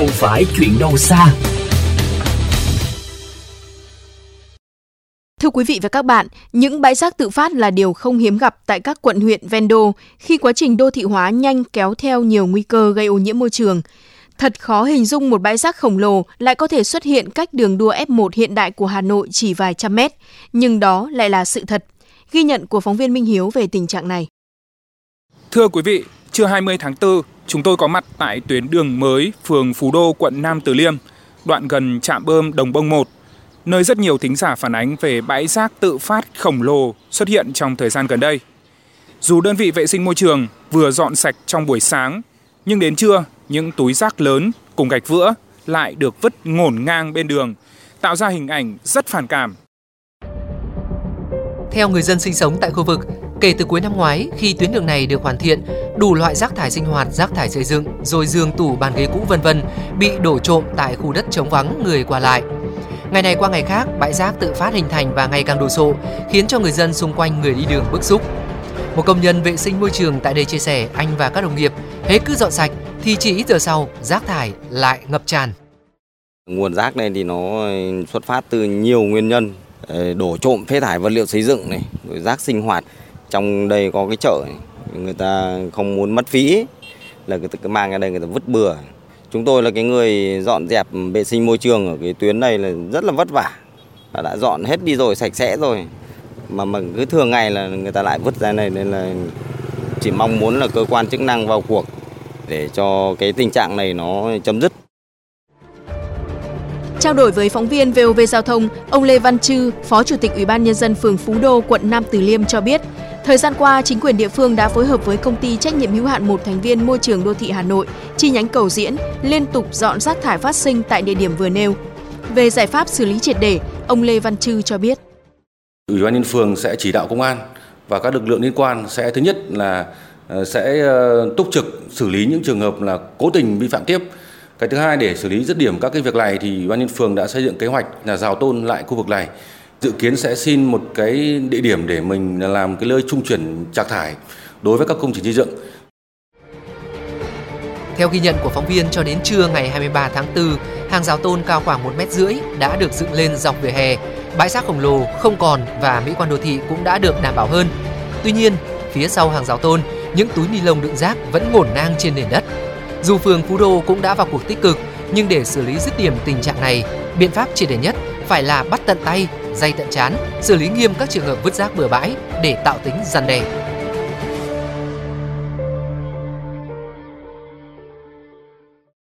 không phải chuyện đâu xa. Thưa quý vị và các bạn, những bãi rác tự phát là điều không hiếm gặp tại các quận huyện ven đô khi quá trình đô thị hóa nhanh kéo theo nhiều nguy cơ gây ô nhiễm môi trường. Thật khó hình dung một bãi rác khổng lồ lại có thể xuất hiện cách đường đua F1 hiện đại của Hà Nội chỉ vài trăm mét, nhưng đó lại là sự thật. Ghi nhận của phóng viên Minh Hiếu về tình trạng này. Thưa quý vị, trưa 20 tháng 4, chúng tôi có mặt tại tuyến đường mới phường Phú Đô, quận Nam Từ Liêm, đoạn gần trạm bơm Đồng Bông 1, nơi rất nhiều thính giả phản ánh về bãi rác tự phát khổng lồ xuất hiện trong thời gian gần đây. Dù đơn vị vệ sinh môi trường vừa dọn sạch trong buổi sáng, nhưng đến trưa, những túi rác lớn cùng gạch vữa lại được vứt ngổn ngang bên đường, tạo ra hình ảnh rất phản cảm. Theo người dân sinh sống tại khu vực, kể từ cuối năm ngoái khi tuyến đường này được hoàn thiện, đủ loại rác thải sinh hoạt, rác thải xây dựng, rồi giường tủ bàn ghế cũ vân vân bị đổ trộm tại khu đất trống vắng người qua lại. Ngày này qua ngày khác, bãi rác tự phát hình thành và ngày càng đồ sộ, khiến cho người dân xung quanh người đi đường bức xúc. Một công nhân vệ sinh môi trường tại đây chia sẻ, anh và các đồng nghiệp hễ cứ dọn sạch thì chỉ ít giờ sau rác thải lại ngập tràn. Nguồn rác này thì nó xuất phát từ nhiều nguyên nhân, ờ, đổ trộm phế thải vật liệu xây dựng này, rồi rác sinh hoạt. Trong đây có cái chợ người ta không muốn mất phí là người ta mang ra đây người ta vứt bừa. Chúng tôi là cái người dọn dẹp vệ sinh môi trường ở cái tuyến này là rất là vất vả. Đã dọn hết đi rồi, sạch sẽ rồi. Mà mà cứ thường ngày là người ta lại vứt ra này nên là chỉ mong muốn là cơ quan chức năng vào cuộc để cho cái tình trạng này nó chấm dứt. Trao đổi với phóng viên VOV Giao thông, ông Lê Văn Trư, Phó Chủ tịch Ủy ban Nhân dân phường Phú Đô, quận Nam Từ Liêm cho biết, thời gian qua, chính quyền địa phương đã phối hợp với công ty trách nhiệm hữu hạn một thành viên môi trường đô thị Hà Nội, chi nhánh cầu diễn, liên tục dọn rác thải phát sinh tại địa điểm vừa nêu. Về giải pháp xử lý triệt để, ông Lê Văn Trư cho biết. Ủy ban nhân phường sẽ chỉ đạo công an và các lực lượng liên quan sẽ thứ nhất là ờ, sẽ ờ, túc trực xử lý những trường hợp là cố tình vi phạm tiếp. Cái thứ hai để xử lý dứt điểm các cái việc này thì Ủy ban nhân phường đã xây dựng kế hoạch là rào tôn lại khu vực này. Dự kiến sẽ xin một cái địa điểm để mình làm cái nơi trung chuyển trạc thải đối với các công trình xây dựng. Theo ghi nhận của phóng viên cho đến trưa ngày 23 tháng 4, hàng rào tôn cao khoảng 1 mét rưỡi đã được dựng lên dọc vỉa hè. Bãi rác khổng lồ không còn và mỹ quan đô thị cũng đã được đảm bảo hơn. Tuy nhiên, phía sau hàng rào tôn, những túi ni lông đựng rác vẫn ngổn ngang trên nền đất. Dù phường Phú Đô cũng đã vào cuộc tích cực, nhưng để xử lý dứt điểm tình trạng này, biện pháp triệt để nhất phải là bắt tận tay, dây tận chán, xử lý nghiêm các trường hợp vứt rác bừa bãi để tạo tính răn đe.